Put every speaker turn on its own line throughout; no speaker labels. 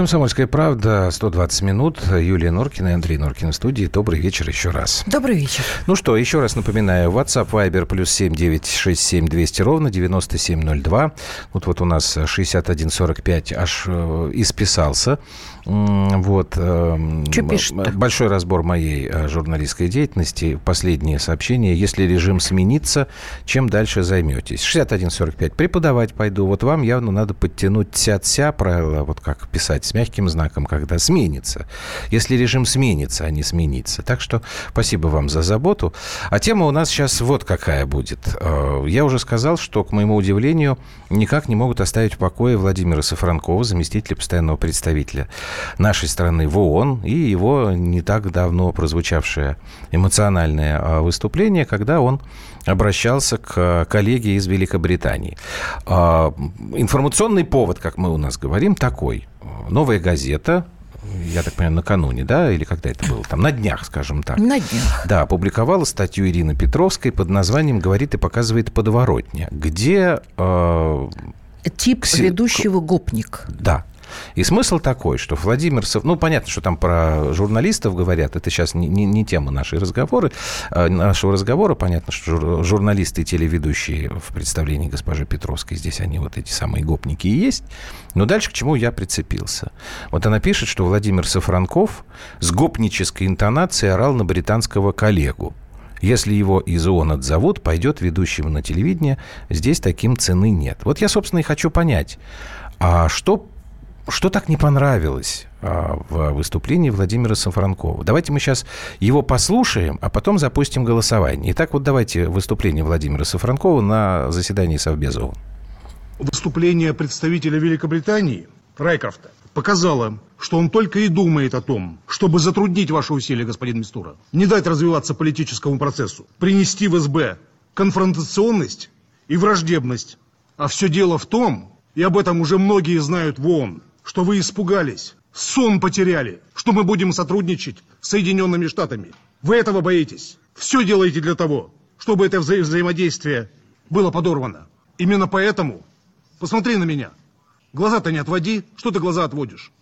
«Комсомольская правда», 120 минут. Юлия Норкина и Андрей Норкин в студии. Добрый вечер еще раз.
Добрый вечер.
Ну что, еще раз напоминаю. WhatsApp, Viber, плюс 7 967 200 ровно 9702. Вот, вот у нас 6145 аж э, исписался. Вот.
Эм, Что пишет?
Большой разбор моей э, журналистской деятельности. Последнее сообщение. Если режим сменится, чем дальше займетесь? 61.45. Преподавать пойду. Вот вам явно надо подтянуть тся-тся правила, вот как писать с мягким знаком, когда сменится. Если режим сменится, а не сменится. Так что спасибо вам за заботу. А тема у нас сейчас вот какая будет. Э, я уже сказал, что, к моему удивлению, никак не могут оставить в покое Владимира Сафранкова, заместителя постоянного представителя нашей страны в ООН, и его не так давно прозвучавшее эмоциональное а, выступление, когда он обращался к коллеге из Великобритании. А, информационный повод, как мы у нас говорим, такой. Новая газета, я так понимаю, накануне, да, или когда это было, там, на днях, скажем так.
На днях.
Да, опубликовала статью Ирины Петровской под названием «Говорит и показывает подворотня», где...
Э, Тип ведущего гопник.
Да, и смысл такой, что Владимир... Ну, понятно, что там про журналистов говорят. Это сейчас не, не, не тема нашей разговоры, э, нашего разговора. Понятно, что журналисты и телеведущие в представлении госпожи Петровской, здесь они вот эти самые гопники и есть. Но дальше к чему я прицепился. Вот она пишет, что Владимир Сафранков с гопнической интонацией орал на британского коллегу. Если его из ООН отзовут, пойдет ведущим на телевидение. Здесь таким цены нет. Вот я, собственно, и хочу понять, а что что так не понравилось а, в выступлении Владимира Сафранкова? Давайте мы сейчас его послушаем, а потом запустим голосование. Итак, вот давайте выступление Владимира Сафранкова на заседании Совбеза.
Выступление представителя Великобритании Райкрафта показало, что он только и думает о том, чтобы затруднить ваши усилия, господин Мистура, не дать развиваться политическому процессу, принести в СБ конфронтационность и враждебность. А все дело в том, и об этом уже многие знают в ООН, что вы испугались, сон потеряли, что мы будем сотрудничать с Соединенными Штатами. Вы этого боитесь. Все делаете для того, чтобы это вза взаимодействие было подорвано. Именно поэтому, посмотри на меня, глаза-то не отводи, что ты глаза отводишь.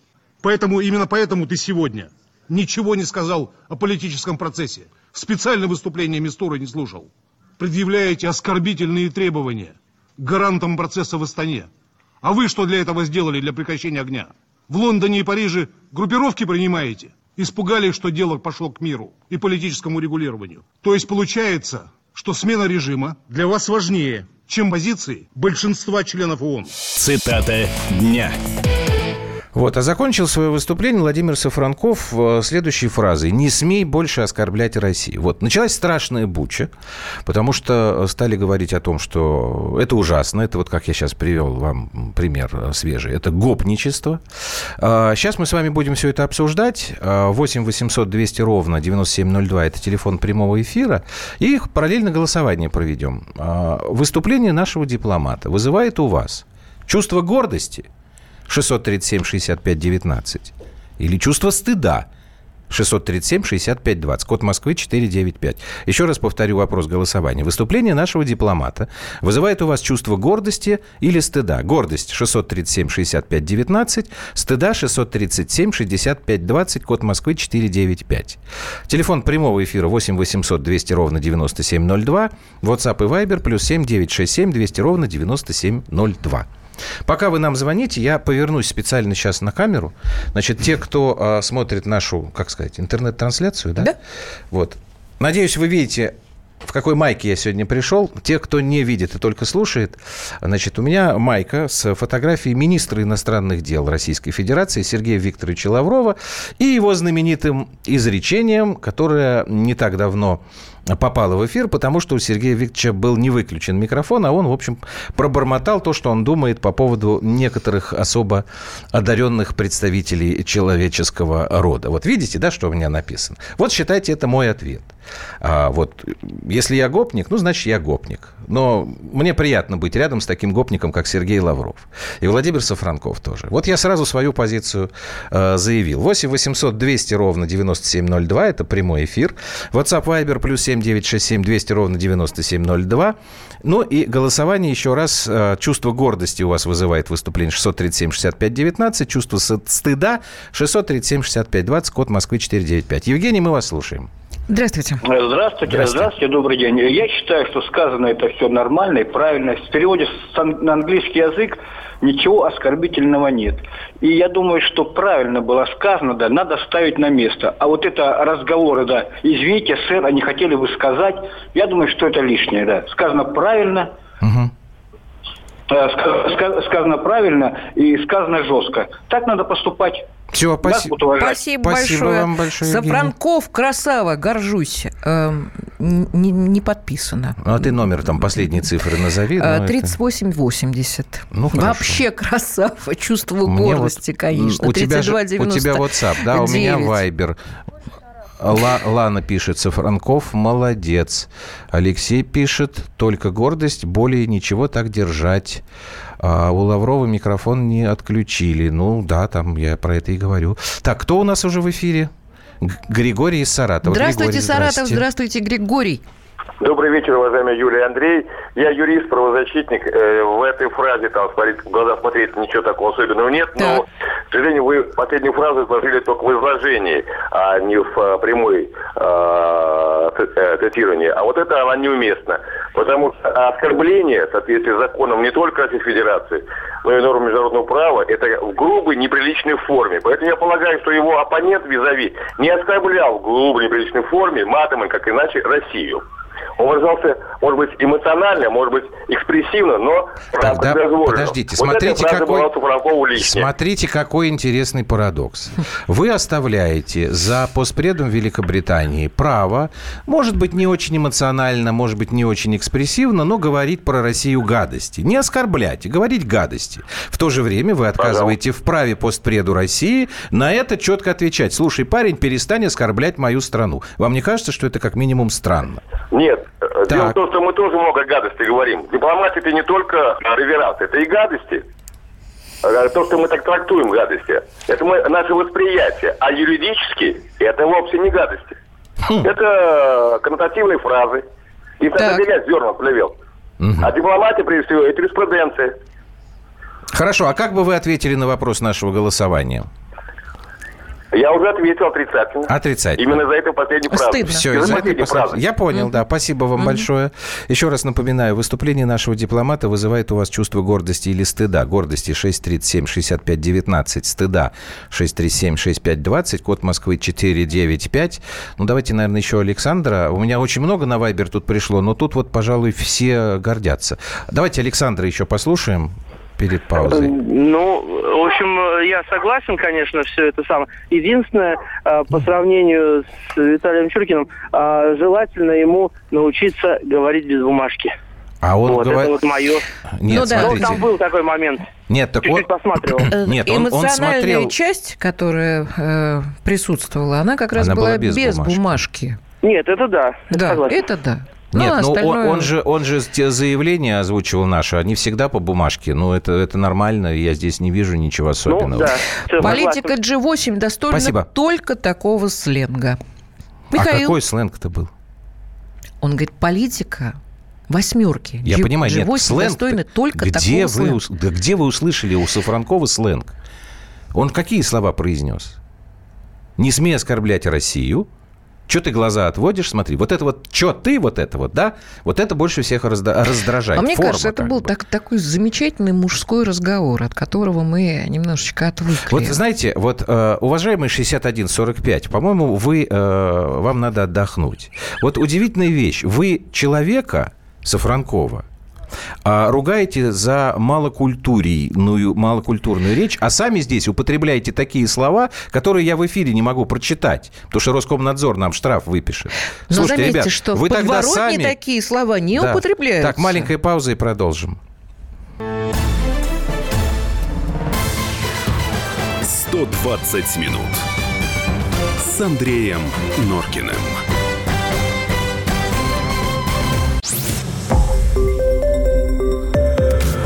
Поэтому, именно поэтому ты сегодня ничего не сказал о политическом процессе. Специально выступление Мистура не слушал. Предъявляете оскорбительные требования гарантам процесса в Астане. А вы что для этого сделали, для прекращения огня? В Лондоне и Париже группировки принимаете? Испугали, что дело пошло к миру и политическому регулированию. То есть получается, что смена режима для вас важнее, чем позиции большинства членов ООН.
Цитата дня.
Вот, а закончил свое выступление Владимир Сафранков э, следующей фразой. «Не смей больше оскорблять Россию». Вот, началась страшная буча, потому что стали говорить о том, что это ужасно, это вот как я сейчас привел вам пример э, свежий, это гопничество. Сейчас а, мы с вами будем все это обсуждать. 8 800 200 ровно 9702 – это телефон прямого эфира. И параллельно голосование проведем. А, выступление нашего дипломата вызывает у вас чувство гордости – 637 65 19. Или чувство стыда 637 65 20. Код Москвы 495. Еще раз повторю вопрос голосования. Выступление нашего дипломата вызывает у вас чувство гордости или стыда? Гордость 637 65 19, стыда 637 65 20, код Москвы 495. Телефон прямого эфира 8 800 200 ровно 9702. WhatsApp и Viber плюс 7 967 200 ровно 9702. Пока вы нам звоните, я повернусь специально сейчас на камеру. Значит, те, кто э, смотрит нашу, как сказать, интернет-трансляцию, да?
Да.
Вот. Надеюсь, вы видите в какой майке я сегодня пришел. Те, кто не видит и только слушает, значит, у меня майка с фотографией министра иностранных дел Российской Федерации Сергея Викторовича Лаврова и его знаменитым изречением, которое не так давно попала в эфир, потому что у Сергея Викторовича был не выключен микрофон, а он, в общем, пробормотал то, что он думает по поводу некоторых особо одаренных представителей человеческого рода. Вот видите, да, что у меня написано? Вот считайте, это мой ответ. А, вот, если я гопник, ну, значит, я гопник. Но мне приятно быть рядом с таким гопником, как Сергей Лавров. И Владимир Сафранков тоже. Вот я сразу свою позицию э, заявил. 8 800 200 ровно 9702. Это прямой эфир. WhatsApp Viber плюс 7 967 200 ровно 9702. Ну и голосование еще раз. Э, чувство гордости у вас вызывает выступление 637 65 19. Чувство стыда 637 65 20. Код Москвы 495. Евгений, мы вас слушаем.
Здравствуйте.
Здравствуйте. Здравствуйте. Здравствуйте, добрый день. Я считаю, что сказано это все нормально и правильно. В переводе на английский язык ничего оскорбительного нет. И я думаю, что правильно было сказано, да, надо ставить на место. А вот это разговоры, да, извините, сэр, они хотели бы сказать, я думаю, что это лишнее, да. Сказано правильно, угу сказано правильно и сказано жестко. Так надо поступать.
Все, спасибо.
Спасибо, спасибо большое. вам большое. Сафранков, красава, горжусь. Э, не, не подписано.
Ну, а ты номер там последние цифры назови.
3880. Э, ну, хорошо. Вообще красава, чувство Мне гордости, вот, конечно.
У тебя, же, у тебя WhatsApp, да, 9. у меня Viber. Ла, Лана пишет, Сафранков молодец. Алексей пишет, только гордость, более ничего так держать. А у Лаврова микрофон не отключили. Ну да, там я про это и говорю. Так, кто у нас уже в эфире? Григорий из Саратова.
Здравствуйте, Григорий, Саратов. Здравствуйте. здравствуйте, Григорий.
Добрый вечер, уважаемый Юлий Андрей. Я юрист, правозащитник. Э, в этой фразе, там, смотреть, в глаза смотреть, ничего такого особенного нет. Так. Но, к сожалению, вы последнюю фразу изложили только в изложении, а не в а, прямой а, э, цитировании. А вот это она неуместна. Потому что оскорбление, в соответствии с законом не только Российской Федерации, но и нормам международного права, это в грубой, неприличной форме. Поэтому я полагаю, что его оппонент визави не оскорблял в грубой, неприличной форме матом, как иначе, Россию. Он выражался, может быть, эмоционально, может быть, экспрессивно, но
Тогда, подождите, вот смотрите, какой, смотрите, какой интересный парадокс. Вы оставляете за постпредом Великобритании право, может быть, не очень эмоционально, может быть, не очень экспрессивно, но говорить про Россию гадости. Не оскорблять, а говорить гадости. В то же время вы отказываете Пожалуйста. в праве постпреду России на это четко отвечать. Слушай, парень, перестань оскорблять мою страну. Вам не кажется, что это как минимум странно?
Нет, так. Дело в том, что мы тоже много гадостей говорим. Дипломатия это не только реверанс, это и гадости. Э, то, что мы так трактуем гадости, это мы, наше восприятие. А юридически это вовсе не гадости. Хм. Это коннотативные фразы. И надо доверять зерна плевел. Угу. А дипломатия, прежде всего, это юриспруденция.
Хорошо, а как бы вы ответили на вопрос нашего голосования?
Я уже ответил отрицательно.
Отрицательно.
Именно за это последний фразу.
Стыдно. Все, из-за этой фразы. Я понял, mm-hmm. да. Спасибо вам mm-hmm. большое. Еще раз напоминаю, выступление нашего дипломата вызывает у вас чувство гордости или стыда. Гордости 637-65-19, стыда 637-65-20, код Москвы 495. Ну, давайте, наверное, еще Александра. У меня очень много на Вайбер тут пришло, но тут вот, пожалуй, все гордятся. Давайте Александра еще послушаем перед паузой?
Ну, в общем, я согласен, конечно, все это самое. Единственное, а, по сравнению с Виталием Чуркиным, а, желательно ему научиться говорить без бумажки.
А он вот, говорит...
это вот мое.
Нет, ну, да.
смотрите. там был такой момент.
Нет, так
Чуть-чуть
он...
посматривал.
Нет, он, Эмоциональная он смотрел... часть, которая э, присутствовала, она как раз она была, была без, без бумажки. бумажки.
Нет, это да.
Да, это, это да.
Ну, Нет, ну остальное... он, он же, он же те заявления озвучивал наши, они всегда по бумажке. Ну, это, это нормально, я здесь не вижу ничего особенного.
Ну, да, Политика G8 достойна Спасибо. только такого сленга.
Михаил. А какой сленг-то был?
Он говорит, политика восьмерки.
Я G- понимаю,
G8 нет, сленг достойны только
где
такого
вы, сленга. Да где вы услышали у Сафранкова сленг? Он какие слова произнес? Не смей оскорблять Россию – что ты глаза отводишь? Смотри, вот это вот, что ты, вот это вот, да? Вот это больше всех раздражает.
А мне Форма, кажется, это был так, такой замечательный мужской разговор, от которого мы немножечко отвыкли.
Вот знаете, вот, э, уважаемый 6145, по-моему, вы, э, вам надо отдохнуть. Вот удивительная вещь. Вы человека, Сафранкова, а, ругаете за малокультурную, малокультурную речь, а сами здесь употребляете такие слова, которые я в эфире не могу прочитать, потому что Роскомнадзор нам штраф выпишет.
Но Слушайте, заметьте, ребят, что вы в тогда сами... такие слова не да. употребляются.
Так, маленькая пауза и продолжим.
120 минут с Андреем Норкиным.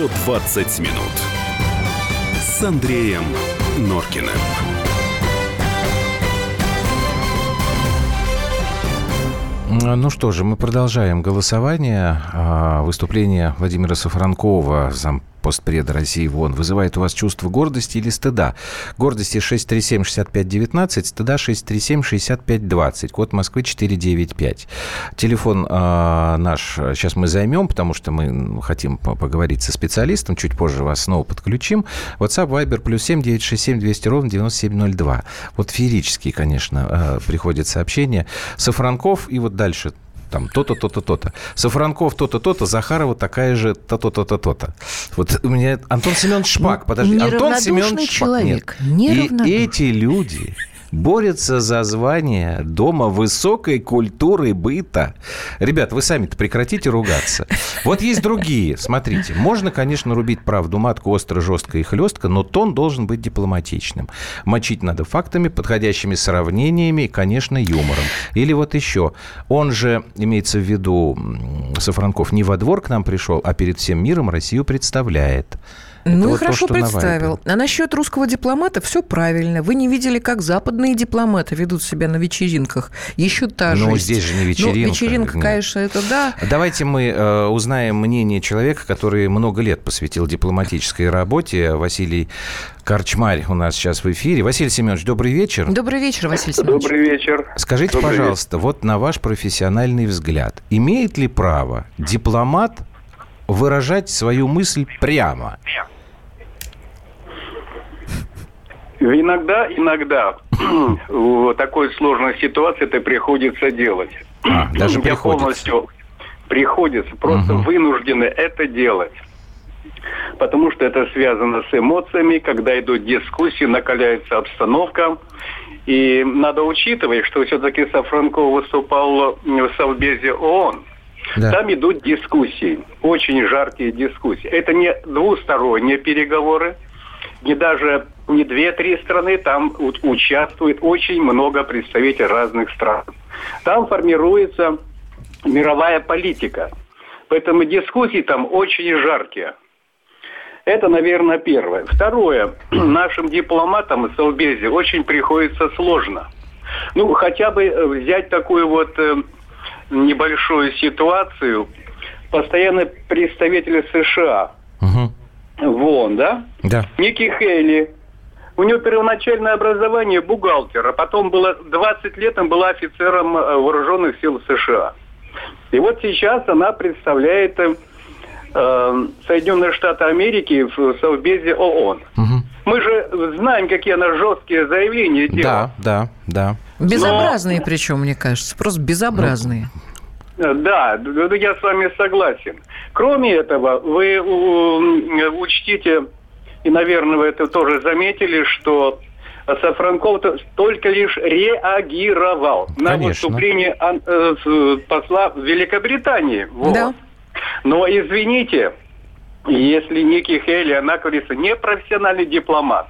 120 минут с Андреем Норкиным.
Ну что же, мы продолжаем голосование. А, выступление Владимира Сафранкова, зам постпреда России ВОН, вызывает у вас чувство гордости или стыда? Гордости 637-6519, стыда 637-6520, код Москвы 495. Телефон э, наш сейчас мы займем, потому что мы хотим поговорить со специалистом, чуть позже вас снова подключим. WhatsApp, Viber, плюс 7 967 200 ровно 9702. Вот феерические, конечно, э, приходят сообщения. Сафранков и вот дальше там то-то, то-то, то-то. Сафранков то-то, то-то, Захарова такая же то-то, то-то, то-то. Вот у меня Антон Семенович Шпак, подожди, Антон Семенович Шпак.
Человек,
Нет. И эти люди, борется за звание Дома высокой культуры быта. Ребят, вы сами-то прекратите ругаться. Вот есть другие. Смотрите, можно, конечно, рубить правду матку остро, жестко и хлестко, но тон должен быть дипломатичным. Мочить надо фактами, подходящими сравнениями и, конечно, юмором. Или вот еще. Он же, имеется в виду, Сафранков, не во двор к нам пришел, а перед всем миром Россию представляет.
Ну и вот хорошо то, представил. А насчет русского дипломата все правильно. Вы не видели, как западные дипломаты ведут себя на вечеринках. Еще та же.
Ну, здесь же не вечеринка.
Ну, вечеринка, Нет. конечно, это да.
Давайте мы э, узнаем мнение человека, который много лет посвятил дипломатической работе. Василий Корчмарь у нас сейчас в эфире. Василий Семенович, добрый вечер.
Добрый вечер, Василий Семенович.
Добрый вечер.
Скажите, добрый пожалуйста, вечер. вот на ваш профессиональный взгляд, имеет ли право дипломат выражать свою мысль прямо?
Иногда, иногда в такой сложной ситуации это приходится делать.
А, даже Я приходится.
полностью приходится, просто угу. вынуждены это делать. Потому что это связано с эмоциями, когда идут дискуссии, накаляется обстановка. И надо учитывать, что все-таки Сафранков выступал в Совбезе ООН. Да. Там идут дискуссии, очень жаркие дискуссии. Это не двусторонние переговоры, не даже не две-три страны, там участвует очень много представителей разных стран. Там формируется мировая политика. Поэтому дискуссии там очень жаркие. Это, наверное, первое. Второе. Нашим дипломатам в Совбезе очень приходится сложно. Ну, хотя бы э, взять такую вот э, небольшую ситуацию. Постоянный представитель США угу. Вон, да?
Да.
Ники Хейли. У него первоначальное образование бухгалтер, а потом было 20 лет он была офицером э, вооруженных сил США. И вот сейчас она представляет э, э Соединенные Штаты Америки в Совбезе ООН. Угу. Мы же знаем, какие она жесткие заявления делала.
Да, да,
да. Безобразные Но... причем, мне кажется, просто безобразные. Ну,
да, я с вами согласен. Кроме этого, вы учтите, и, наверное, вы это тоже заметили, что Сафранков только лишь реагировал Конечно. на выступление э, посла в Великобритании. Вот. Да. Но извините, если Ники Хейли, она, говорится, не профессиональный дипломат,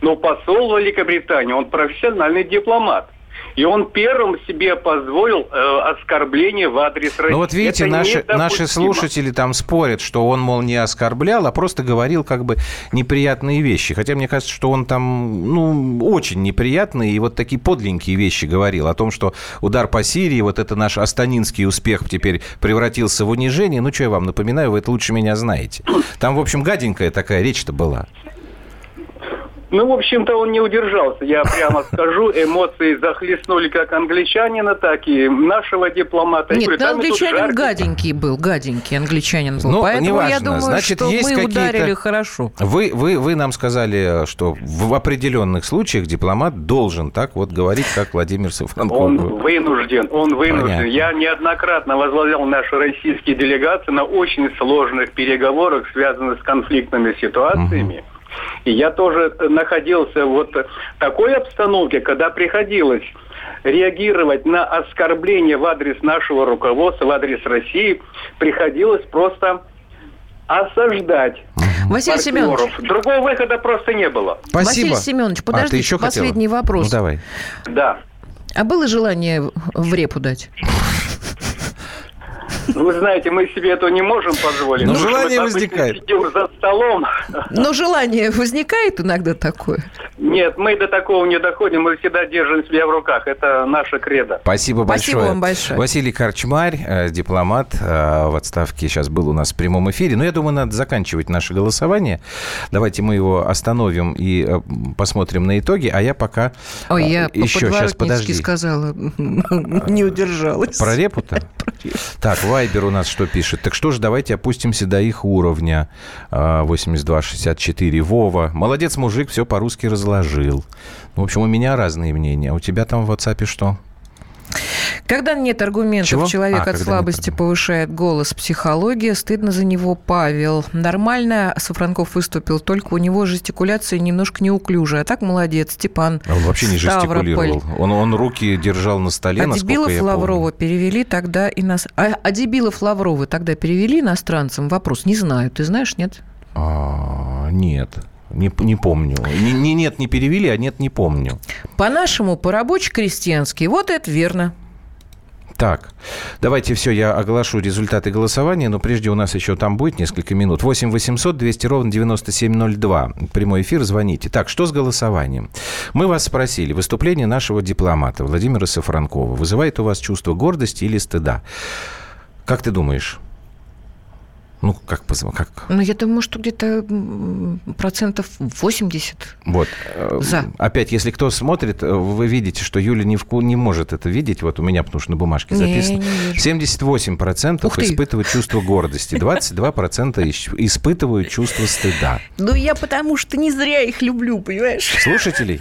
но посол Великобритании, он профессиональный дипломат. И он первым себе позволил э, оскорбление в адрес России.
Ну вот видите, наши, наши слушатели там спорят, что он, мол, не оскорблял, а просто говорил как бы неприятные вещи. Хотя мне кажется, что он там, ну, очень неприятные и вот такие подленькие вещи говорил. О том, что удар по Сирии, вот это наш астанинский успех теперь превратился в унижение. Ну, что я вам напоминаю, вы это лучше меня знаете. Там, в общем, гаденькая такая речь-то была.
Ну, в общем-то, он не удержался, я прямо скажу. Эмоции захлестнули как англичанина, так и нашего дипломата.
Нет, говорю, англичанин гаденький был, гаденький англичанин был. Ну, Поэтому неважно. я думаю, Значит, что есть мы ударили хорошо.
Вы, вы, вы нам сказали, что в определенных случаях дипломат должен так вот говорить, как Владимир Сафранков.
Он вынужден, он вынужден. Понятно. Я неоднократно возглавлял наши российские делегации на очень сложных переговорах, связанных с конфликтными ситуациями. Угу. И я тоже находился вот в такой обстановке, когда приходилось реагировать на оскорбление в адрес нашего руководства, в адрес России, приходилось просто осаждать
Василий Семенович.
Другого выхода просто не было.
Спасибо. Василий Семенович, подождите, а, еще последний хотела? вопрос. Ну,
давай.
Да.
А было желание в репу дать?
Ну, вы знаете, мы себе этого не можем позволить.
Но желание возникает.
Сидим за столом.
Но желание возникает иногда такое?
Нет, мы до такого не доходим. Мы всегда держим себя в руках. Это наша кредо.
Спасибо,
Спасибо
большое.
вам большое.
Василий Корчмарь, э, дипломат э, в отставке, сейчас был у нас в прямом эфире. Но я думаю, надо заканчивать наше голосование. Давайте мы его остановим и э, посмотрим на итоги. А я пока
Ой, я еще сейчас подожди. сказала, не удержалась.
Про репу-то? Так, Вайбер у нас что пишет? Так что же, давайте опустимся до их уровня. 82-64. Вова. Молодец, мужик, все по-русски разложил. В общем, у меня разные мнения. А у тебя там в WhatsApp что?
Когда нет аргументов, Чего? человек а, от слабости повышает голос. Психология, стыдно за него, Павел. Нормально Сафранков выступил, только у него жестикуляция немножко неуклюжая. А так молодец, Степан
а Он вообще не жестикулировал. Он, он руки держал на столе, а
Дебилов Лаврова помню. перевели тогда и нас... А, а Дебилов Лаврова тогда перевели иностранцам? Вопрос, не знаю. Ты знаешь, нет?
А, нет. Не, не помню. Не, не, нет, не перевели, а нет, не помню.
По-нашему, по-рабоче-крестьянски. Вот это верно.
Так, давайте все, я оглашу результаты голосования, но прежде у нас еще там будет несколько минут. 8 800 200 ровно 9702. Прямой эфир, звоните. Так, что с голосованием? Мы вас спросили, выступление нашего дипломата Владимира Сафранкова вызывает у вас чувство гордости или стыда? Как ты думаешь? Ну, как, как?
Ну, я думаю, что где-то процентов 80
вот. Э, за. Опять, если кто смотрит, э, вы видите, что Юля не, в, не может это видеть. Вот у меня, потому что на бумажке записано. Не, не 78% процентов испытывают чувство гордости, 22% испытывают чувство стыда.
Ну, я потому что не зря их люблю, понимаешь?
Слушателей?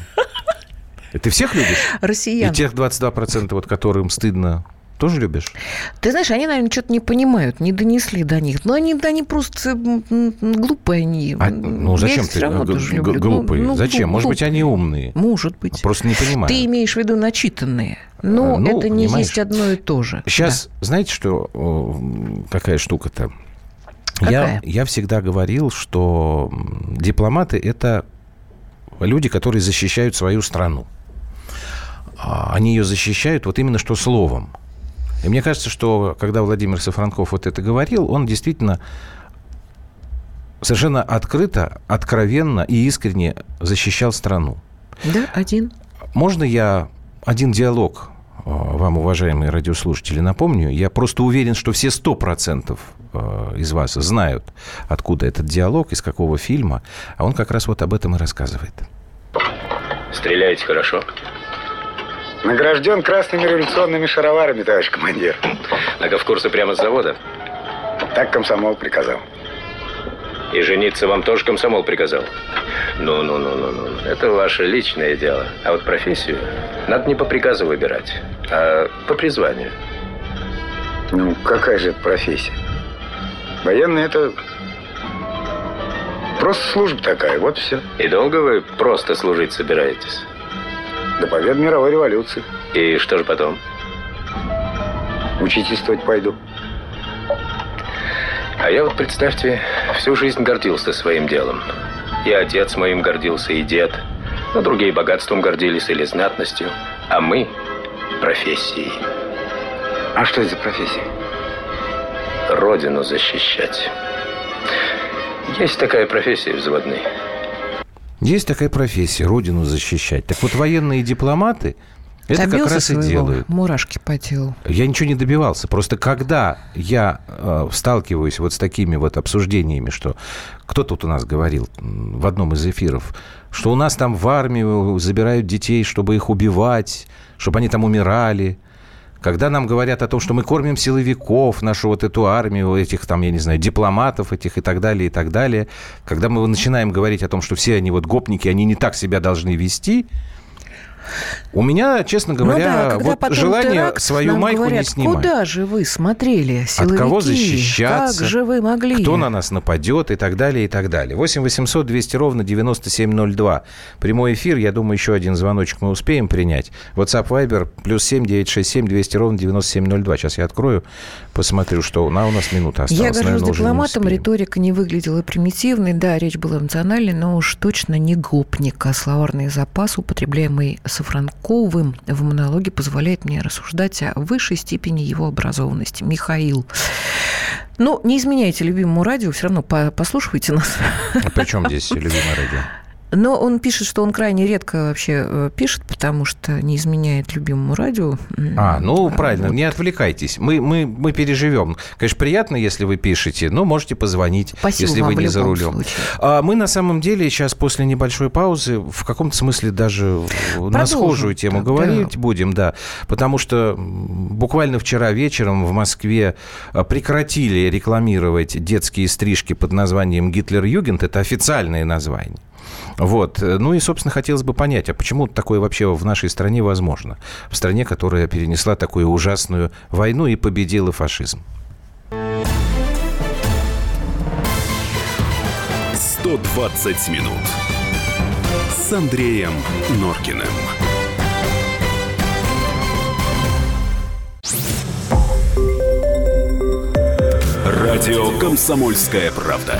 Ты всех любишь?
Россиян.
И тех 22%, вот, которым стыдно тоже любишь?
Ты знаешь, они, наверное, что-то не понимают, не донесли до них. Но они, они просто глупые они.
А, ну, зачем ты г- глупые? Ну, зачем? Может быть, они умные?
Может быть.
Просто не понимают.
Ты имеешь в виду начитанные. Но ну, это не понимаешь. есть одно и то же.
Сейчас, да. знаете, что какая штука-то? Я, я всегда говорил, что дипломаты – это люди, которые защищают свою страну. А, они ее защищают вот именно что словом. И мне кажется, что когда Владимир Сафранков вот это говорил, он действительно совершенно открыто, откровенно и искренне защищал страну.
Да, один.
Можно я один диалог э, вам, уважаемые радиослушатели, напомню? Я просто уверен, что все сто процентов э, из вас знают, откуда этот диалог, из какого фильма. А он как раз вот об этом и рассказывает.
Стреляете хорошо?
Награжден красными революционными шароварами, товарищ командир.
Так в курсы прямо с завода?
Так комсомол приказал.
И жениться вам тоже комсомол приказал? Ну-ну-ну-ну-ну. Это ваше личное дело. А вот профессию надо не по приказу выбирать, а по призванию.
Ну, какая же это профессия? Военный это просто служба такая, вот все.
И долго вы просто служить собираетесь?
До победы мировой революции.
И что же потом?
Учительствовать пойду.
А я вот, представьте, всю жизнь гордился своим делом. И отец моим гордился, и дед. Но другие богатством гордились или знатностью. а мы профессией.
А что это за профессия?
Родину защищать. Есть такая профессия взводный.
Есть такая профессия, родину защищать. Так вот, военные дипломаты это Добился как раз своего, и делают.
Мурашки по телу.
Я ничего не добивался. Просто когда я э, сталкиваюсь вот с такими вот обсуждениями, что кто тут у нас говорил в одном из эфиров, что у нас там в армию забирают детей, чтобы их убивать, чтобы они там умирали. Когда нам говорят о том, что мы кормим силовиков, нашу вот эту армию, этих там, я не знаю, дипломатов этих и так далее, и так далее. Когда мы начинаем говорить о том, что все они вот гопники, они не так себя должны вести, у меня, честно говоря, ну да, вот желание свою майку говорят, не снимать.
Куда же вы смотрели, силовики?
От кого защищаться?
Как же вы могли?
Кто на нас нападет и так далее, и так далее. 8 800 200 ровно 9702. Прямой эфир, я думаю, еще один звоночек мы успеем принять. WhatsApp Viber плюс 7 967 200 ровно 9702. Сейчас я открою, посмотрю, что на у нас минута осталась.
Я говорю, с дипломатом риторика не выглядела примитивной. Да, речь была эмоциональной, но уж точно не гопник, а словарный запас, употребляемый Сафранковым в монологе позволяет мне рассуждать о высшей степени его образованности. Михаил. Ну, не изменяйте любимому радио, все равно послушайте нас.
А при чем здесь любимое радио?
Но он пишет, что он крайне редко вообще э, пишет, потому что не изменяет любимому радио.
А, ну а, правильно, вот. не отвлекайтесь. Мы, мы, мы переживем. Конечно, приятно, если вы пишете, но можете позвонить,
Спасибо
если
вы
не за рулем. А мы на самом деле сейчас после небольшой паузы в каком-то смысле даже Продолжим, на схожую тему так, говорить да. будем, да. Потому что буквально вчера вечером в Москве э, прекратили рекламировать детские стрижки под названием «Гитлер-Югент». Это официальное название. Вот. Ну и, собственно, хотелось бы понять, а почему такое вообще в нашей стране возможно? В стране, которая перенесла такую ужасную войну и победила фашизм.
120 минут с Андреем Норкиным. Радио «Комсомольская правда».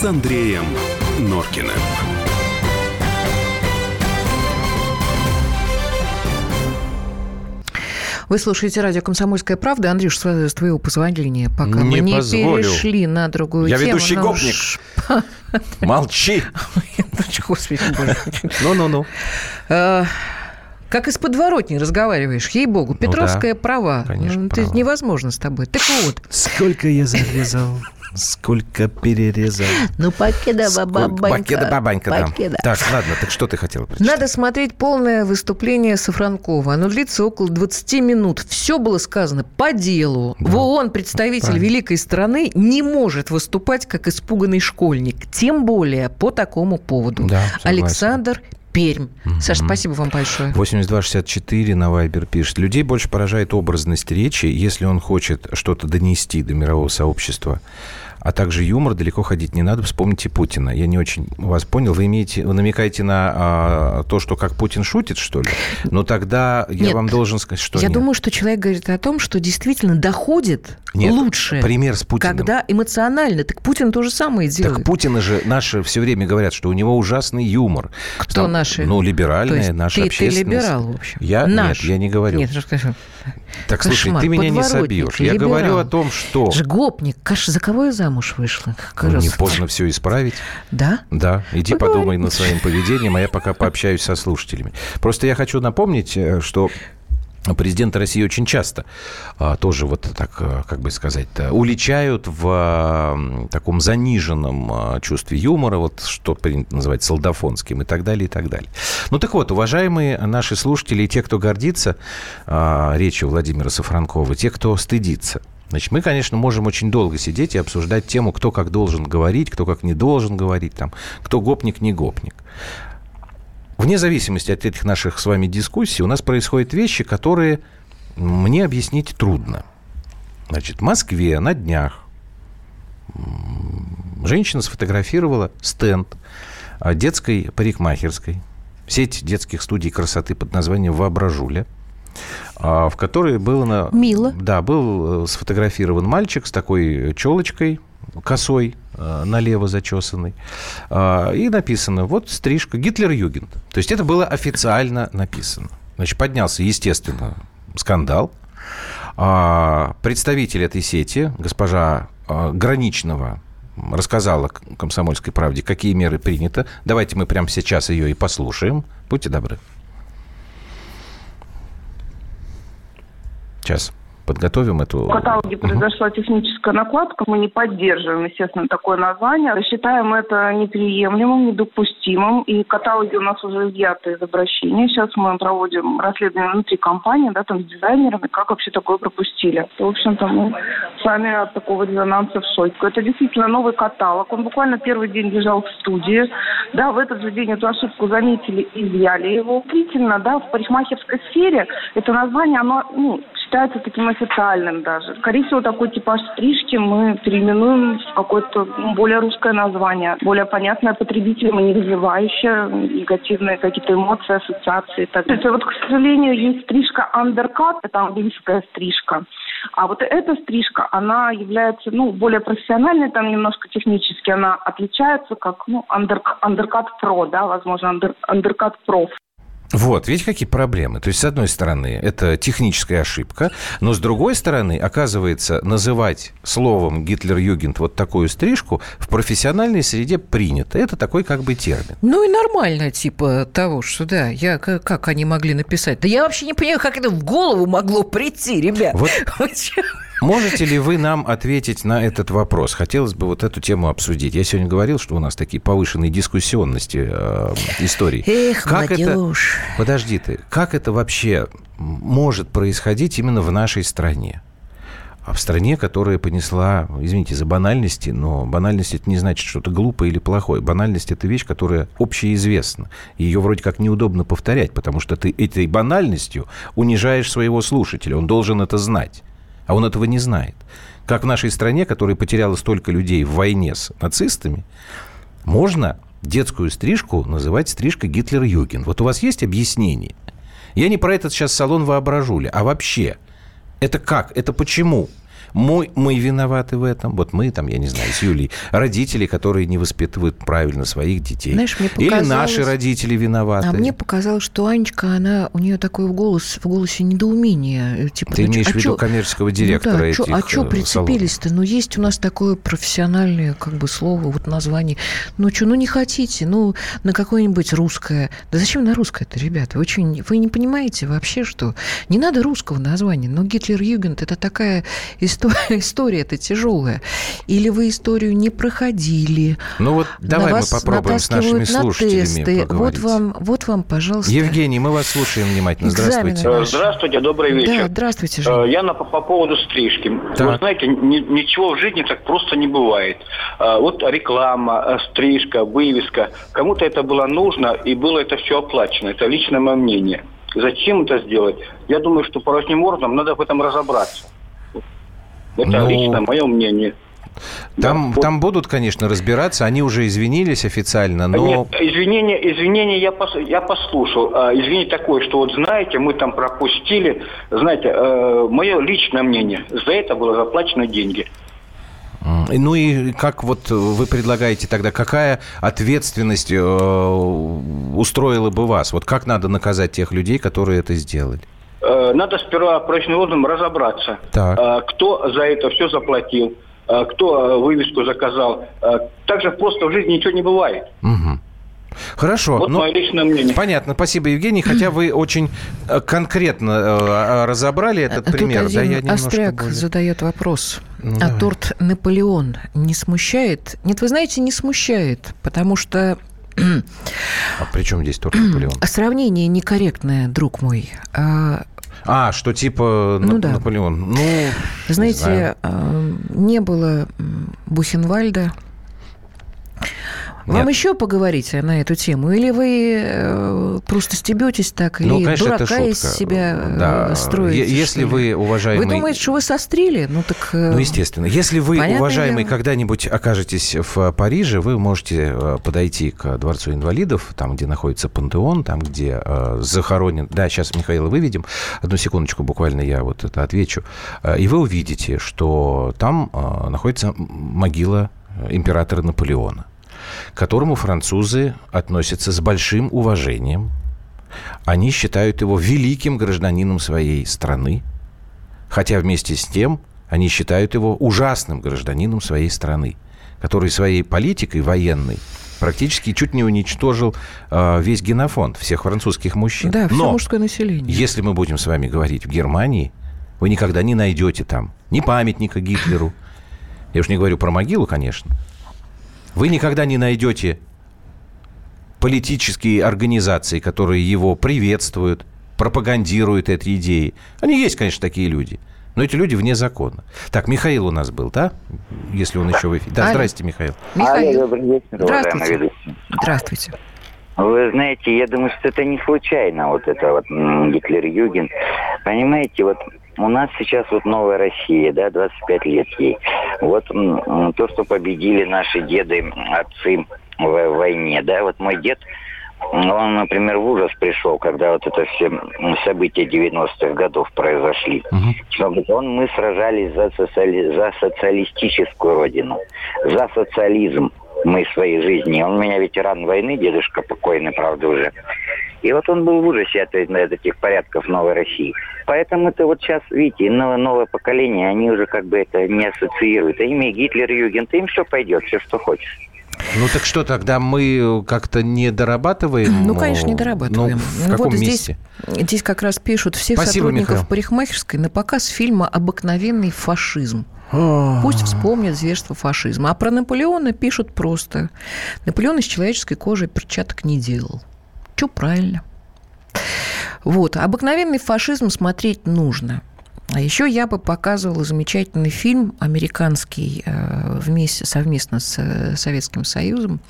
с Андреем Норкиным.
Вы слушаете радио «Комсомольская правда». Андрюш, с твоего позволения, пока не мы не позволю. перешли на другую
Я
тему.
Я ведущий гопник. Молчи.
Господи,
Ну-ну-ну.
А, как из подворотни разговариваешь, ей-богу. Петровская ну, да, права. Конечно, ну, права. Это невозможно с тобой. Так вот.
Сколько я зарезал, сколько перерезал.
Ну, покеда бабанька.
Покеда бабанька, да. Так, ладно, так что ты хотела прочитать?
Надо смотреть полное выступление Сафранкова. Оно длится около 20 минут. Все было сказано по делу. Да. В ООН представитель Правильно. великой страны не может выступать как испуганный школьник. Тем более по такому поводу. Да, Александр Пермь. Угу. Саша, спасибо вам большое.
8264 на Вайбер пишет. Людей больше поражает образность речи, если он хочет что-то донести до мирового сообщества а также юмор, далеко ходить не надо. Вспомните Путина. Я не очень вас понял. Вы, имеете, вы намекаете на а, то, что как Путин шутит, что ли? Но тогда я нет, вам должен сказать, что
Я
нет.
думаю, что человек говорит о том, что действительно доходит нет, лучше.
пример с Путиным.
Когда эмоционально. Так Путин то же самое делает.
Так Путина же наши все время говорят, что у него ужасный юмор.
Кто Там, наши?
Ну, либеральная, наша
ты,
общественность.
Ты либерал, в общем.
Я?
Наш.
Нет, я не говорю.
Нет, расскажи.
Так, слушай, ты меня не собьешь. Я говорю о том, что...
Жгопник. Каша, за кого я замуж вышла?
Ну, не поздно все исправить.
Да?
Да. Иди Поговорим. подумай над своим поведением, а я пока пообщаюсь со слушателями. Просто я хочу напомнить, э, что Президенты России очень часто а, тоже вот так, а, как бы сказать, уличают в таком заниженном а, чувстве юмора, вот что принято называть солдафонским и так далее, и так далее. Ну так вот, уважаемые наши слушатели и те, кто гордится а, речью Владимира Сафранкова, те, кто стыдится, Значит, мы, конечно, можем очень долго сидеть и обсуждать тему, кто как должен говорить, кто как не должен говорить, там, кто гопник, не гопник. Вне зависимости от этих наших с вами дискуссий, у нас происходят вещи, которые мне объяснить трудно. Значит, в Москве на днях женщина сфотографировала стенд а, детской парикмахерской, сеть детских студий красоты под названием «Воображуля», а, в которой было... На...
Мило.
Да, был э, сфотографирован мальчик с такой челочкой, косой, э, налево зачесанный. А, и написано, вот стрижка, Гитлер-Югент. То есть это было официально написано. Значит, поднялся, естественно, скандал. Представитель этой сети, госпожа Граничного, рассказала «Комсомольской правде», какие меры приняты. Давайте мы прямо сейчас ее и послушаем. Будьте добры. Сейчас подготовим эту...
В каталоге произошла техническая накладка. Мы не поддерживаем, естественно, такое название. Считаем это неприемлемым, недопустимым. И каталоги у нас уже изъяты из обращения. Сейчас мы проводим расследование внутри компании, да, там с дизайнерами, как вообще такое пропустили. В общем-то, мы сами от такого резонанса в шоке. Это действительно новый каталог. Он буквально первый день лежал в студии. Да, в этот же день эту ошибку заметили и изъяли его. Действительно, да, в парикмахерской сфере это название, оно ну, считается таким официальным даже. Скорее всего, такой типаж стрижки мы переименуем в какое-то ну, более русское название, более понятное потребителям и не вызывающее негативные какие-то эмоции, ассоциации. Так. То есть, вот, к сожалению, есть стрижка undercut, это английская стрижка. А вот эта стрижка, она является, ну, более профессиональной, там немножко технически она отличается, как, ну, undercut pro, да, возможно, under, undercut prof.
Вот, видите, какие проблемы. То есть, с одной стороны, это техническая ошибка, но с другой стороны, оказывается, называть словом Гитлер-Югент вот такую стрижку в профессиональной среде принято. Это такой как бы термин.
Ну и нормально, типа того, что да, я, как они могли написать. Да я вообще не понимаю, как это в голову могло прийти, ребят. Вот.
Можете ли вы нам ответить на этот вопрос? Хотелось бы вот эту тему обсудить. Я сегодня говорил, что у нас такие повышенные дискуссионности э, историй.
Эх, как молодежь.
это? Подожди ты. Как это вообще может происходить именно в нашей стране? А в стране, которая понесла, извините за банальности, но банальность это не значит что-то глупое или плохое. Банальность это вещь, которая общеизвестна. Ее вроде как неудобно повторять, потому что ты этой банальностью унижаешь своего слушателя. Он должен это знать а он этого не знает. Как в нашей стране, которая потеряла столько людей в войне с нацистами, можно детскую стрижку называть стрижка Гитлер-Юген. Вот у вас есть объяснение? Я не про этот сейчас салон воображули, а вообще. Это как? Это почему? Мы, мы виноваты в этом. Вот мы, там, я не знаю, с Юлей, родители, которые не воспитывают правильно своих детей.
Знаешь, мне показалось...
Или наши родители виноваты.
А мне показалось, что Анечка, она, у нее такой голос, в голосе недоумение. Типа,
Ты ну, имеешь а в виду чё... коммерческого директора ну, да, этих
А что прицепились-то? Ну, есть у нас такое профессиональное как бы слово, вот название. Ну, что, ну не хотите? Ну, на какое-нибудь русское. Да зачем на русское-то, ребята? Вы, что, вы не понимаете вообще, что не надо русского названия, но Гитлер-Югент – это такая история история это тяжелая. Или вы историю не проходили.
Ну вот давай мы попробуем с нашими слушателями
тесты. Вот вам, вот вам, пожалуйста.
Евгений, мы вас слушаем внимательно. Здравствуйте.
Э, здравствуйте, добрый вечер.
Да, здравствуйте.
Э, я на, по поводу стрижки. Так. Вы знаете, ни, ничего в жизни так просто не бывает. Э, вот реклама, стрижка, вывеска. Кому-то это было нужно, и было это все оплачено. Это личное мое мнение. Зачем это сделать? Я думаю, что по разным органам надо в этом разобраться. Это ну, лично мое мнение.
Там, да, там вот. будут, конечно, разбираться. Они уже извинились официально, но... Нет,
извинения, извинения я, пос, я послушал. А, извини такое, что вот знаете, мы там пропустили. Знаете, э, мое личное мнение, за это было заплачено деньги.
Ну и как вот вы предлагаете тогда, какая ответственность э, устроила бы вас? Вот как надо наказать тех людей, которые это сделали?
Э, надо сперва профильным органам разобраться, так. Э, кто за это все заплатил, э, кто вывеску заказал. Также просто в жизни ничего не бывает.
Угу. Хорошо.
Вот ну, мое личное мнение.
Понятно, спасибо, Евгений. Хотя вы очень конкретно разобрали этот Тут пример.
Один да, я Остряк более... задает вопрос. Ну, а давай. торт Наполеон не смущает? Нет, вы знаете, не смущает, потому что
а при чем здесь торт Наполеон?
Сравнение некорректное, друг мой.
А, а что типа ну, да. Наполеон? Ну,
знаете, не, не было Бухенвальда. Вам еще поговорить на эту тему? Или вы э, просто стебетесь так? Ну, или конечно, дурака из себя э, да. строите?
Если вы, уважаемый...
Вы думаете, что вы сострили? Ну, так... Э,
ну, естественно. Если вы, уважаемый, когда-нибудь окажетесь в Париже, вы можете подойти к Дворцу инвалидов, там, где находится пантеон, там, где захоронен... Да, сейчас, Михаила, выведем. Одну секундочку, буквально я вот это отвечу. И вы увидите, что там находится могила императора Наполеона к которому французы относятся с большим уважением. Они считают его великим гражданином своей страны, хотя вместе с тем они считают его ужасным гражданином своей страны, который своей политикой военной практически чуть не уничтожил э, весь генофонд всех французских мужчин.
Да, все Но мужское население.
Если мы будем с вами говорить в Германии, вы никогда не найдете там ни памятника Гитлеру. Я уж не говорю про могилу, конечно. Вы никогда не найдете политические организации, которые его приветствуют, пропагандируют эти идеи. Они есть, конечно, такие люди. Но эти люди вне закона. Так, Михаил у нас был, да? Если он еще в эфире. Да, здрасте, Михаил.
Михаил. Алло, добрый вечер,
Здравствуйте. Здравствуйте.
Вы знаете, я думаю, что это не случайно, вот это вот Гитлер-Юген. Понимаете, вот у нас сейчас вот новая Россия, да, 25 лет ей. Вот то, что победили наши деды, отцы в войне, да, вот мой дед, он, например, в ужас пришел, когда вот это все события 90-х годов произошли. Uh-huh. Он, мы сражались за, социали... за социалистическую родину, за социализм мы своей жизни. Он у меня ветеран войны, дедушка покойный, правда, уже. И вот он был в ужасе от, от этих порядков новой России. Поэтому это вот сейчас, видите, новое, новое поколение, они уже как бы это не ассоциируют. А ими Гитлер, Югент, им все пойдет, все, что хочешь.
Ну так что тогда мы как-то не дорабатываем?
Ну, конечно, не дорабатываем. Ну,
в каком
вот
месте?
Здесь, здесь как раз пишут всех Спасибо, сотрудников Михаил. парикмахерской на показ фильма «Обыкновенный фашизм». Пусть вспомнят зверство фашизма. А про Наполеона пишут просто. Наполеон из человеческой кожи перчаток не делал. Что правильно. Вот. Обыкновенный фашизм смотреть нужно. А еще я бы показывала замечательный фильм американский э, вместе, совместно с э, Советским Союзом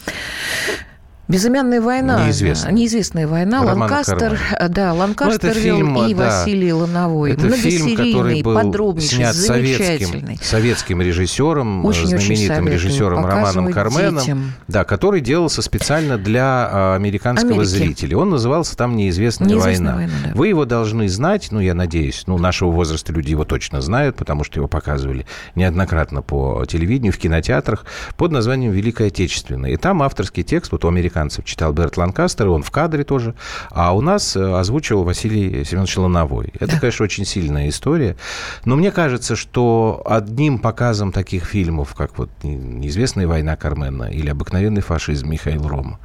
Безымянная война.
Неизвестная.
Неизвестная война. Романа Ланкастер,
Кармана.
да, Ланкастер ну, фильм, и да. Василий Лановой.
Это фильм, который был снят советским, советским режиссером, очень, знаменитым очень режиссером Романом Карменом, детям. да, который делался специально для а, американского Америки. зрителя. Он назывался там «Неизвестная, Неизвестная война». война да. Вы его должны знать, ну, я надеюсь, ну, нашего возраста люди его точно знают, потому что его показывали неоднократно по телевидению, в кинотеатрах под названием «Великая Отечественная». И там авторский текст вот у американцев американцев читал Берт Ланкастер, и он в кадре тоже. А у нас э, озвучивал Василий Семенович Лановой. Это, да. конечно, очень сильная история. Но мне кажется, что одним показом таких фильмов, как вот «Неизвестная война Кармена» или «Обыкновенный фашизм» Михаила Рома,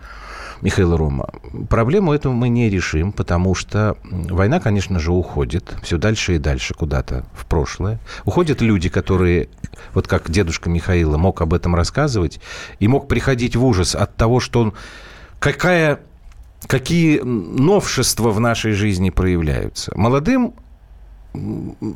Михаила Рома. Проблему эту мы не решим, потому что война, конечно же, уходит все дальше и дальше куда-то в прошлое. Уходят люди, которые, вот как дедушка Михаила, мог об этом рассказывать и мог приходить в ужас от того, что он... Какая какие новшества в нашей жизни проявляются. Молодым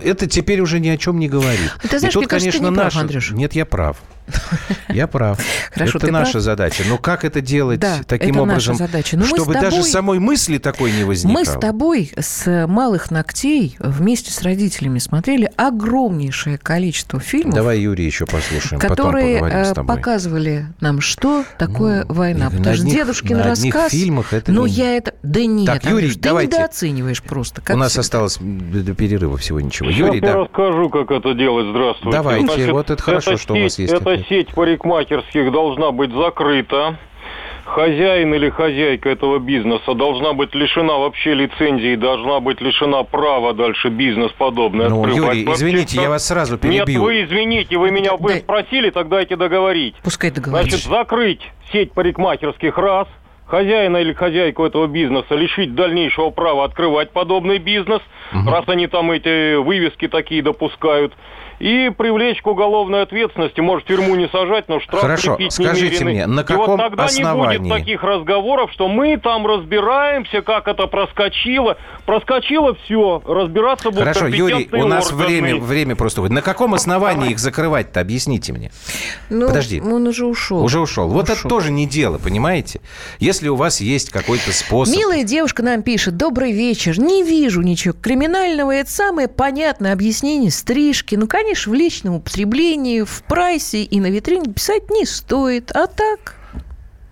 это теперь уже ни о чем не говорит.
Ты знаешь, и тут, конечно, кажется, наша... Андрюш.
Нет, я прав. Я прав. Хорошо, это наша прав? задача. Но как это делать да, таким это образом, наша задача. Но чтобы тобой... даже самой мысли такой не возникало?
Мы с тобой с малых ногтей вместе с родителями смотрели огромнейшее количество фильмов.
Давай, Юрий, еще послушаем,
которые э, показывали нам, что такое ну, война. Потому что дедушкин на рассказ...
фильмах это
Ну, не... я это... Да нет, так, Юрий, Андрюш, давайте. ты недооцениваешь просто.
У нас всегда. осталось до перерыва всего ничего.
Сейчас Юрий, я да. расскажу, как это делать. Здравствуйте.
Давайте, Значит, вот это хорошо, что у вас есть.
Это сеть парикмахерских должна быть закрыта. Хозяин или хозяйка этого бизнеса должна быть лишена вообще лицензии, должна быть лишена права дальше бизнес подобное
ну, Юрий, извините, я вас сразу перебью.
Нет, вы извините, вы меня вы спросили, тогда дайте договорить.
Пускай договорить.
Значит, закрыть сеть парикмахерских раз, хозяина или хозяйку этого бизнеса лишить дальнейшего права открывать подобный бизнес, угу. раз они там эти вывески такие допускают. И привлечь к уголовной ответственности. Может, тюрьму не сажать, но штраф
Хорошо, скажите
немеренный.
мне, на каком
и вот тогда
основании?
не будет таких разговоров, что мы там разбираемся, как это проскочило. Проскочило все, разбираться будут
Хорошо, Юрий, у нас
органы.
время, время просто... На каком основании их закрывать-то, объясните мне?
Ну,
Подожди.
Он уже ушел.
Уже ушел. Вот
ушел.
это тоже не дело, понимаете? Если у вас есть какой-то способ...
Милая девушка нам пишет. Добрый вечер. Не вижу ничего криминального. Это самое понятное объяснение стрижки. Ну, конечно, в личном употреблении, в прайсе и на витрине писать не стоит. А так...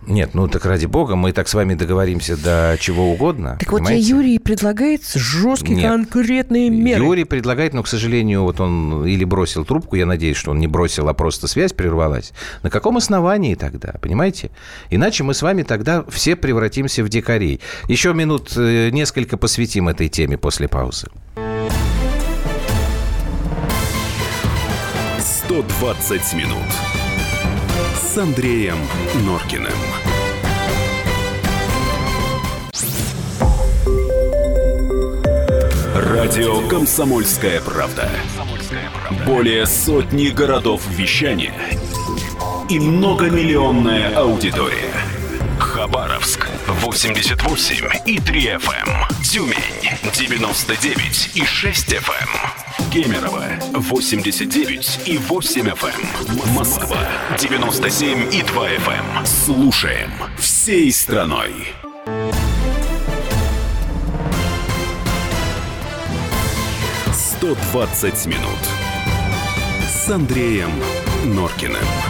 Нет, ну так ради бога, мы так с вами договоримся до чего угодно.
Так вот,
понимаете?
я Юрий предлагает жесткие
Нет.
конкретные меры.
Юрий предлагает, но, к сожалению, вот он или бросил трубку, я надеюсь, что он не бросил, а просто связь прервалась. На каком основании тогда, понимаете? Иначе мы с вами тогда все превратимся в дикарей. Еще минут э, несколько посвятим этой теме после паузы.
120 минут с Андреем Норкиным. Радио «Комсомольская правда». Более сотни городов вещания и многомиллионная аудитория. Хабаровск 88 и 3 FM. Тюмень 99 и 6 FM. Кемерово 89 и 8 FM. Москва 97 и 2 FM. Слушаем всей страной. «120 минут» с Андреем Норкиным.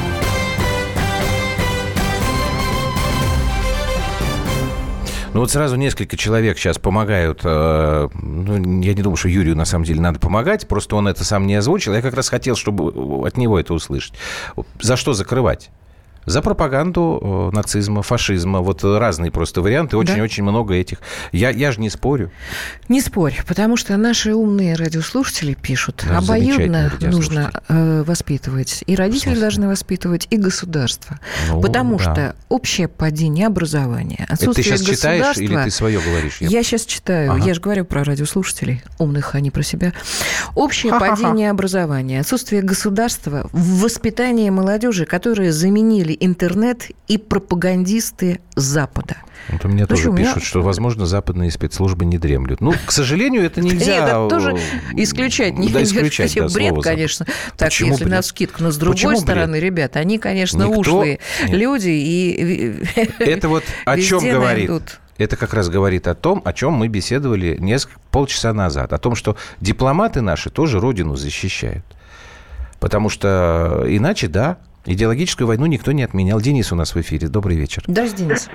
Ну вот сразу несколько человек сейчас помогают. э, ну, я не думаю, что Юрию на самом деле надо помогать. Просто он это сам не озвучил. Я как раз хотел, чтобы от него это услышать. За что закрывать? За пропаганду э, нацизма, фашизма. Вот разные просто варианты. Очень-очень много этих. Я, я же не спорю.
Не спорь, потому что наши умные радиослушатели пишут,
Да,
обоюдно нужно э, воспитывать. И родители должны воспитывать, и государство.
Ну,
потому
да.
что общее падение образования,
Это ты
отсутствие
сейчас читаешь или ты свое говоришь?
Я сейчас читаю,
Ага.
я же говорю про радиослушателей, умных, а не про себя. Общее
Ха-ха-ха.
падение образования, отсутствие государства в воспитании молодежи, которые заменили интернет и пропагандисты Запада.
Вот у меня
Ну
тоже
у меня-
пишут, что, возможно, западные спецслужбы не дремлют. Ну, к сожалению, это нельзя...
Нет, это тоже
э,
исключать. Не,
да, исключать, да,
бред,
слово
конечно. Так,
Почему
если
бред?
на скидку. Но с другой
Почему бред?
стороны, ребята, они, конечно,
Никто-
ушлые
Нет.
люди и
Это вот о чем говорит?
найдут.
Это как раз говорит о том, о чем мы беседовали несколько полчаса назад. О том, что дипломаты наши тоже родину защищают. Потому что иначе, да, идеологическую войну никто не отменял. Денис у нас в эфире. Добрый вечер.
Здравствуйте, Денис.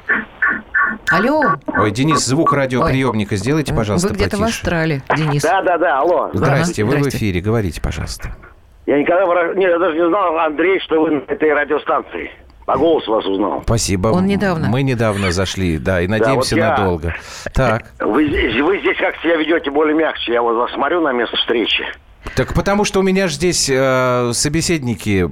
Алло.
Ой, Денис, звук радиоприемника сделайте, пожалуйста,
Вы где-то в. Австралии, Денис.
Да, да, да, алло.
Здрасте, вы в
Здрасте.
эфире. Говорите, пожалуйста.
Я никогда, не, я даже не знал, Андрей, что вы на этой радиостанции. По голосу вас узнал.
Спасибо.
Он недавно.
Мы недавно зашли, да, и надеемся
вот я-
надолго. Так.
Вы, здесь- вы здесь как себя ведете более мягче. Я вот вас смотрю на место встречи.
Так потому что у меня же здесь э, собеседники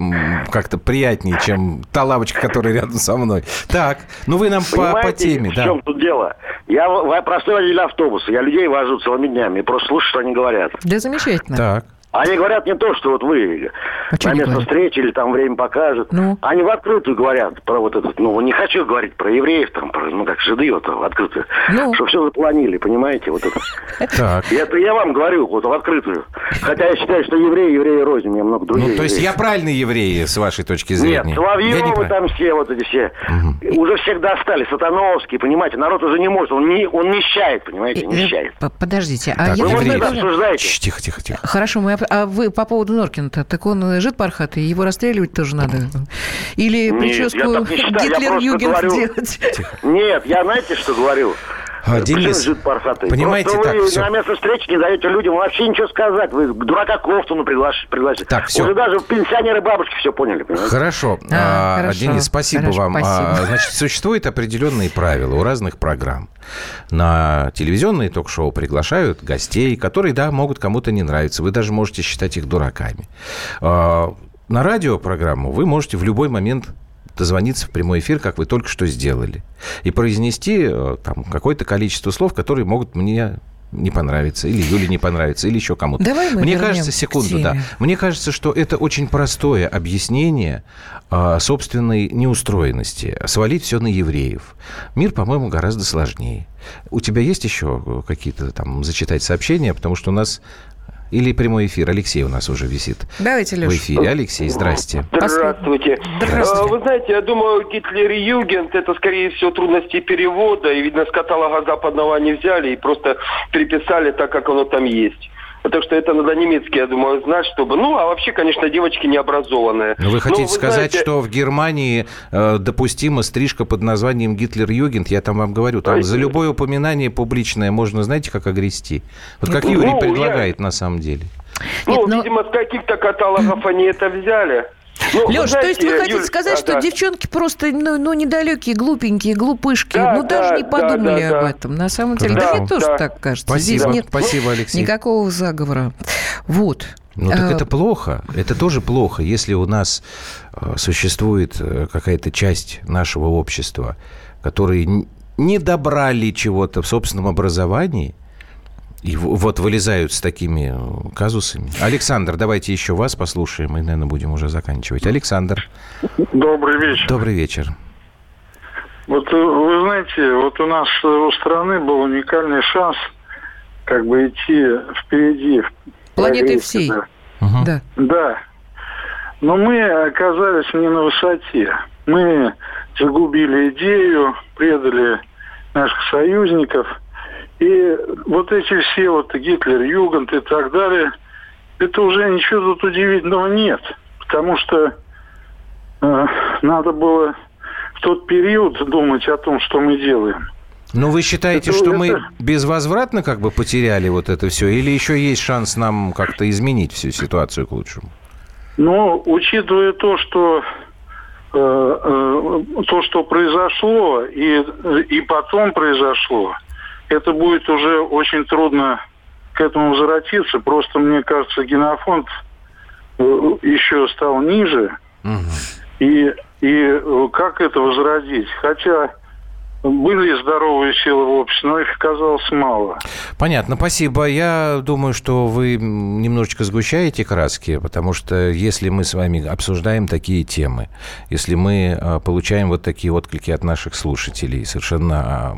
как-то приятнее, чем та лавочка, которая рядом со мной. Так, ну вы нам по, по теме,
в
да.
чем тут дело? Я в- простой водитель автобуса. Я людей вожу целыми днями. Просто слушаю, что они говорят.
Да замечательно.
Так.
Они говорят не то, что вот вы
А
на место встречи или там время покажет.
Ну?
Они в открытую говорят про вот этот, ну, не хочу говорить про евреев, там, про, ну, как жиды, вот, в открытую.
Ну?
Что все запланили, понимаете, вот это.
Так.
Это я вам говорю, вот в открытую. Хотя я считаю, что евреи, евреи рознь, у меня много друзей.
Ну, то есть я
евреев.
правильный еврей, с вашей точки
Нет,
зрения? Я не
Соловьевы
прав.
там все, вот эти все. Уже всех достали. Сатановский, понимаете, народ уже не может. Он, не, он нищает, понимаете,
Э,
нищает.
п- Подождите, а
Так,
я
Вы вот это обсуждаете.
Тихо, тихо, тихо.
Хорошо, мы, а вы по поводу Норкина-то, так он э, жид пархатый, его расстреливать тоже надо? Или
Нет,
прическу
я не я
Гитлер-Югент делать?
Нет, я знаете, что говорю?
А, Денис, понимаете,
Просто
так,
вы
всё.
на место встречи не даете людям вообще ничего сказать. Вы дурака Кофтуну приглашите. пригласите.
Так, всё.
Уже даже пенсионеры бабушки все поняли, понимаете?
Хорошо.
А,
А,
хорошо.
Денис, спасибо
Хорошо,
вам. А,
спасибо.
Значит, существуют определенные правила у разных программ. На телевизионные ток-шоу приглашают гостей, которые, да, могут кому-то не нравиться. Вы даже можете считать их дураками. А, На радиопрограмму вы можете в любой момент дозвониться в прямой эфир, как вы только что сделали, и произнести э, там какое-то количество слов, которые могут мне не понравится, или Юле не понравится, или еще кому-то. Давай мы Мне кажется, секунду, да. Мне кажется, что это очень простое объяснение э, собственной неустроенности. Свалить все на евреев. Мир, по-моему, гораздо сложнее. У тебя есть еще какие-то там зачитать сообщения, потому что у нас или прямой эфир? Алексей у нас уже висит.
Давайте, Леш.
В эфире. Алексей, здрасте.
Здравствуйте. Здравствуйте. Вы знаете, я думаю, Гитлер и Югент это, скорее всего, трудности перевода. И, видно, с каталога западного они взяли и просто переписали так, как оно там есть. Так что это надо немецкий, я думаю, знать, чтобы... Ну, а вообще, конечно, девочки необразованные.
Но вы хотите Но, вы сказать, знаете... что в Германии э, допустима стрижка под названием Гитлер-Югент? Я там вам говорю, там за любое упоминание публичное можно, знаете, как огрести. Вот как Юрий ну, предлагает я... на самом деле.
Ну, Нет, но... видимо, с каких-то каталогов они это взяли.
Ну, Леш, то есть вы хотите Юль, сказать, да, что да. девчонки просто ну, ну, недалекие, глупенькие, глупышки, да, ну, да, даже не подумали да, да, об этом. На самом деле, да, да мне да. тоже так кажется.
Спасибо, Здесь нет спасибо, Алексей.
никакого заговора. Вот.
Ну, так а... это плохо. Это тоже плохо, если у нас э, существует э, какая-то часть нашего общества, которые не добрали чего-то в собственном образовании, и вот вылезают с такими э, казусами. Александр, давайте еще вас послушаем, и, наверное, будем уже заканчивать. Александр.
Добрый вечер.
Добрый вечер.
Вот э, вы знаете, вот у нас э, у страны был уникальный шанс как бы идти впереди.
Планеты всей. Да.
Угу. да. Да. Но мы оказались не на высоте. Мы загубили идею, предали наших союзников – и вот эти все вот Гитлер, Югент и так далее, это уже ничего тут удивительного нет. Потому что э, надо было в тот период думать о том, что мы делаем.
Но вы считаете, это, что это... мы безвозвратно как бы потеряли вот это все? Или еще есть шанс нам как-то изменить всю ситуацию к лучшему?
Ну, учитывая то, что э, э, то, что произошло, и, и потом произошло, это будет уже очень трудно к этому возвратиться. Просто, мне кажется, генофонд э, еще стал ниже. Угу. И, и э, как это возродить? Хотя были здоровые силы в обществе, но их оказалось мало.
Понятно, спасибо. Я думаю, что вы немножечко сгущаете краски, потому что если мы с вами обсуждаем такие темы, если мы а, получаем вот такие отклики от наших слушателей, совершенно а,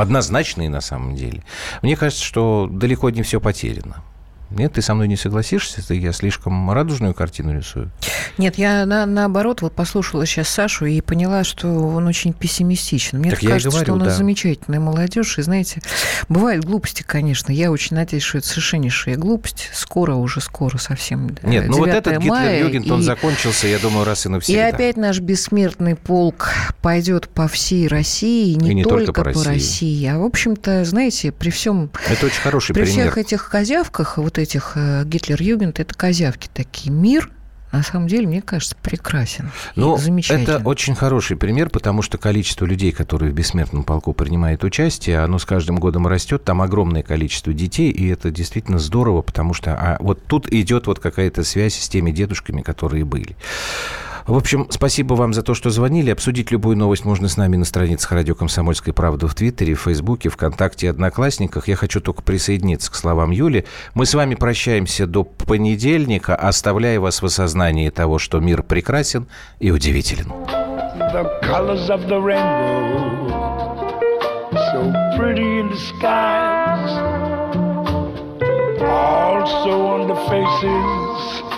однозначные на самом деле, мне кажется, что далеко не все потеряно. Нет, ты со мной не согласишься? Ты, я слишком радужную картину рисую?
Нет, я на, наоборот вот послушала сейчас Сашу и поняла, что он очень пессимистичен. Мне так кажется, говорю, что у нас да. замечательная молодежь. И знаете, бывают глупости, конечно. Я очень надеюсь, что это совершеннейшая глупость. Скоро, уже скоро совсем.
Нет, ну вот этот Гитлер-Югент, он закончился, я думаю, раз и навсегда.
И опять наш бессмертный полк пойдет по всей России, не, и не только, только по, России. по России. А, в общем-то, знаете, при всем...
Это очень хороший
при
пример.
При всех этих козявках, вот этих э, Гитлер-Югент, это козявки такие. Мир на самом деле, мне кажется, прекрасен. Ну,
это очень хороший пример, потому что количество людей, которые в бессмертном полку принимают участие, оно с каждым годом растет. Там огромное количество детей, и это действительно здорово, потому что а, вот тут идет вот какая-то связь с теми дедушками, которые были. В общем, спасибо вам за то, что звонили. Обсудить любую новость можно с нами на страницах «Радио Комсомольской правды» в Твиттере, в Фейсбуке, ВКонтакте и Одноклассниках. Я хочу только присоединиться к словам Юли. Мы с вами прощаемся до понедельника, оставляя вас в осознании того, что мир прекрасен и удивителен. also on the faces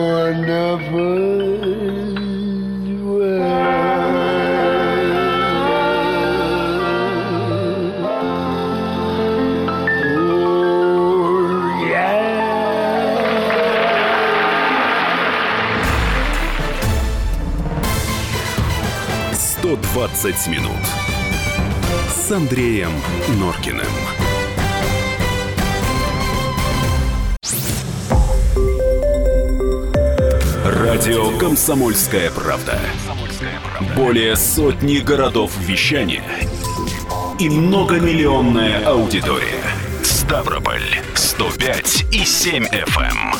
120 минут с Андреем Норкиным. Радио «Комсомольская правда». Более сотни городов вещания и многомиллионная аудитория. Ставрополь 105 и 7 FM. Эм.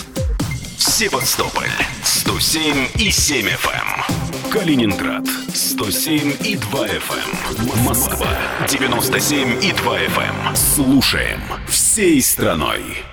Севастополь 107 и 7 FM. Эм. Калининград 107 и 2 FM. Эм. Москва 97 и 2 FM. Слушаем всей страной.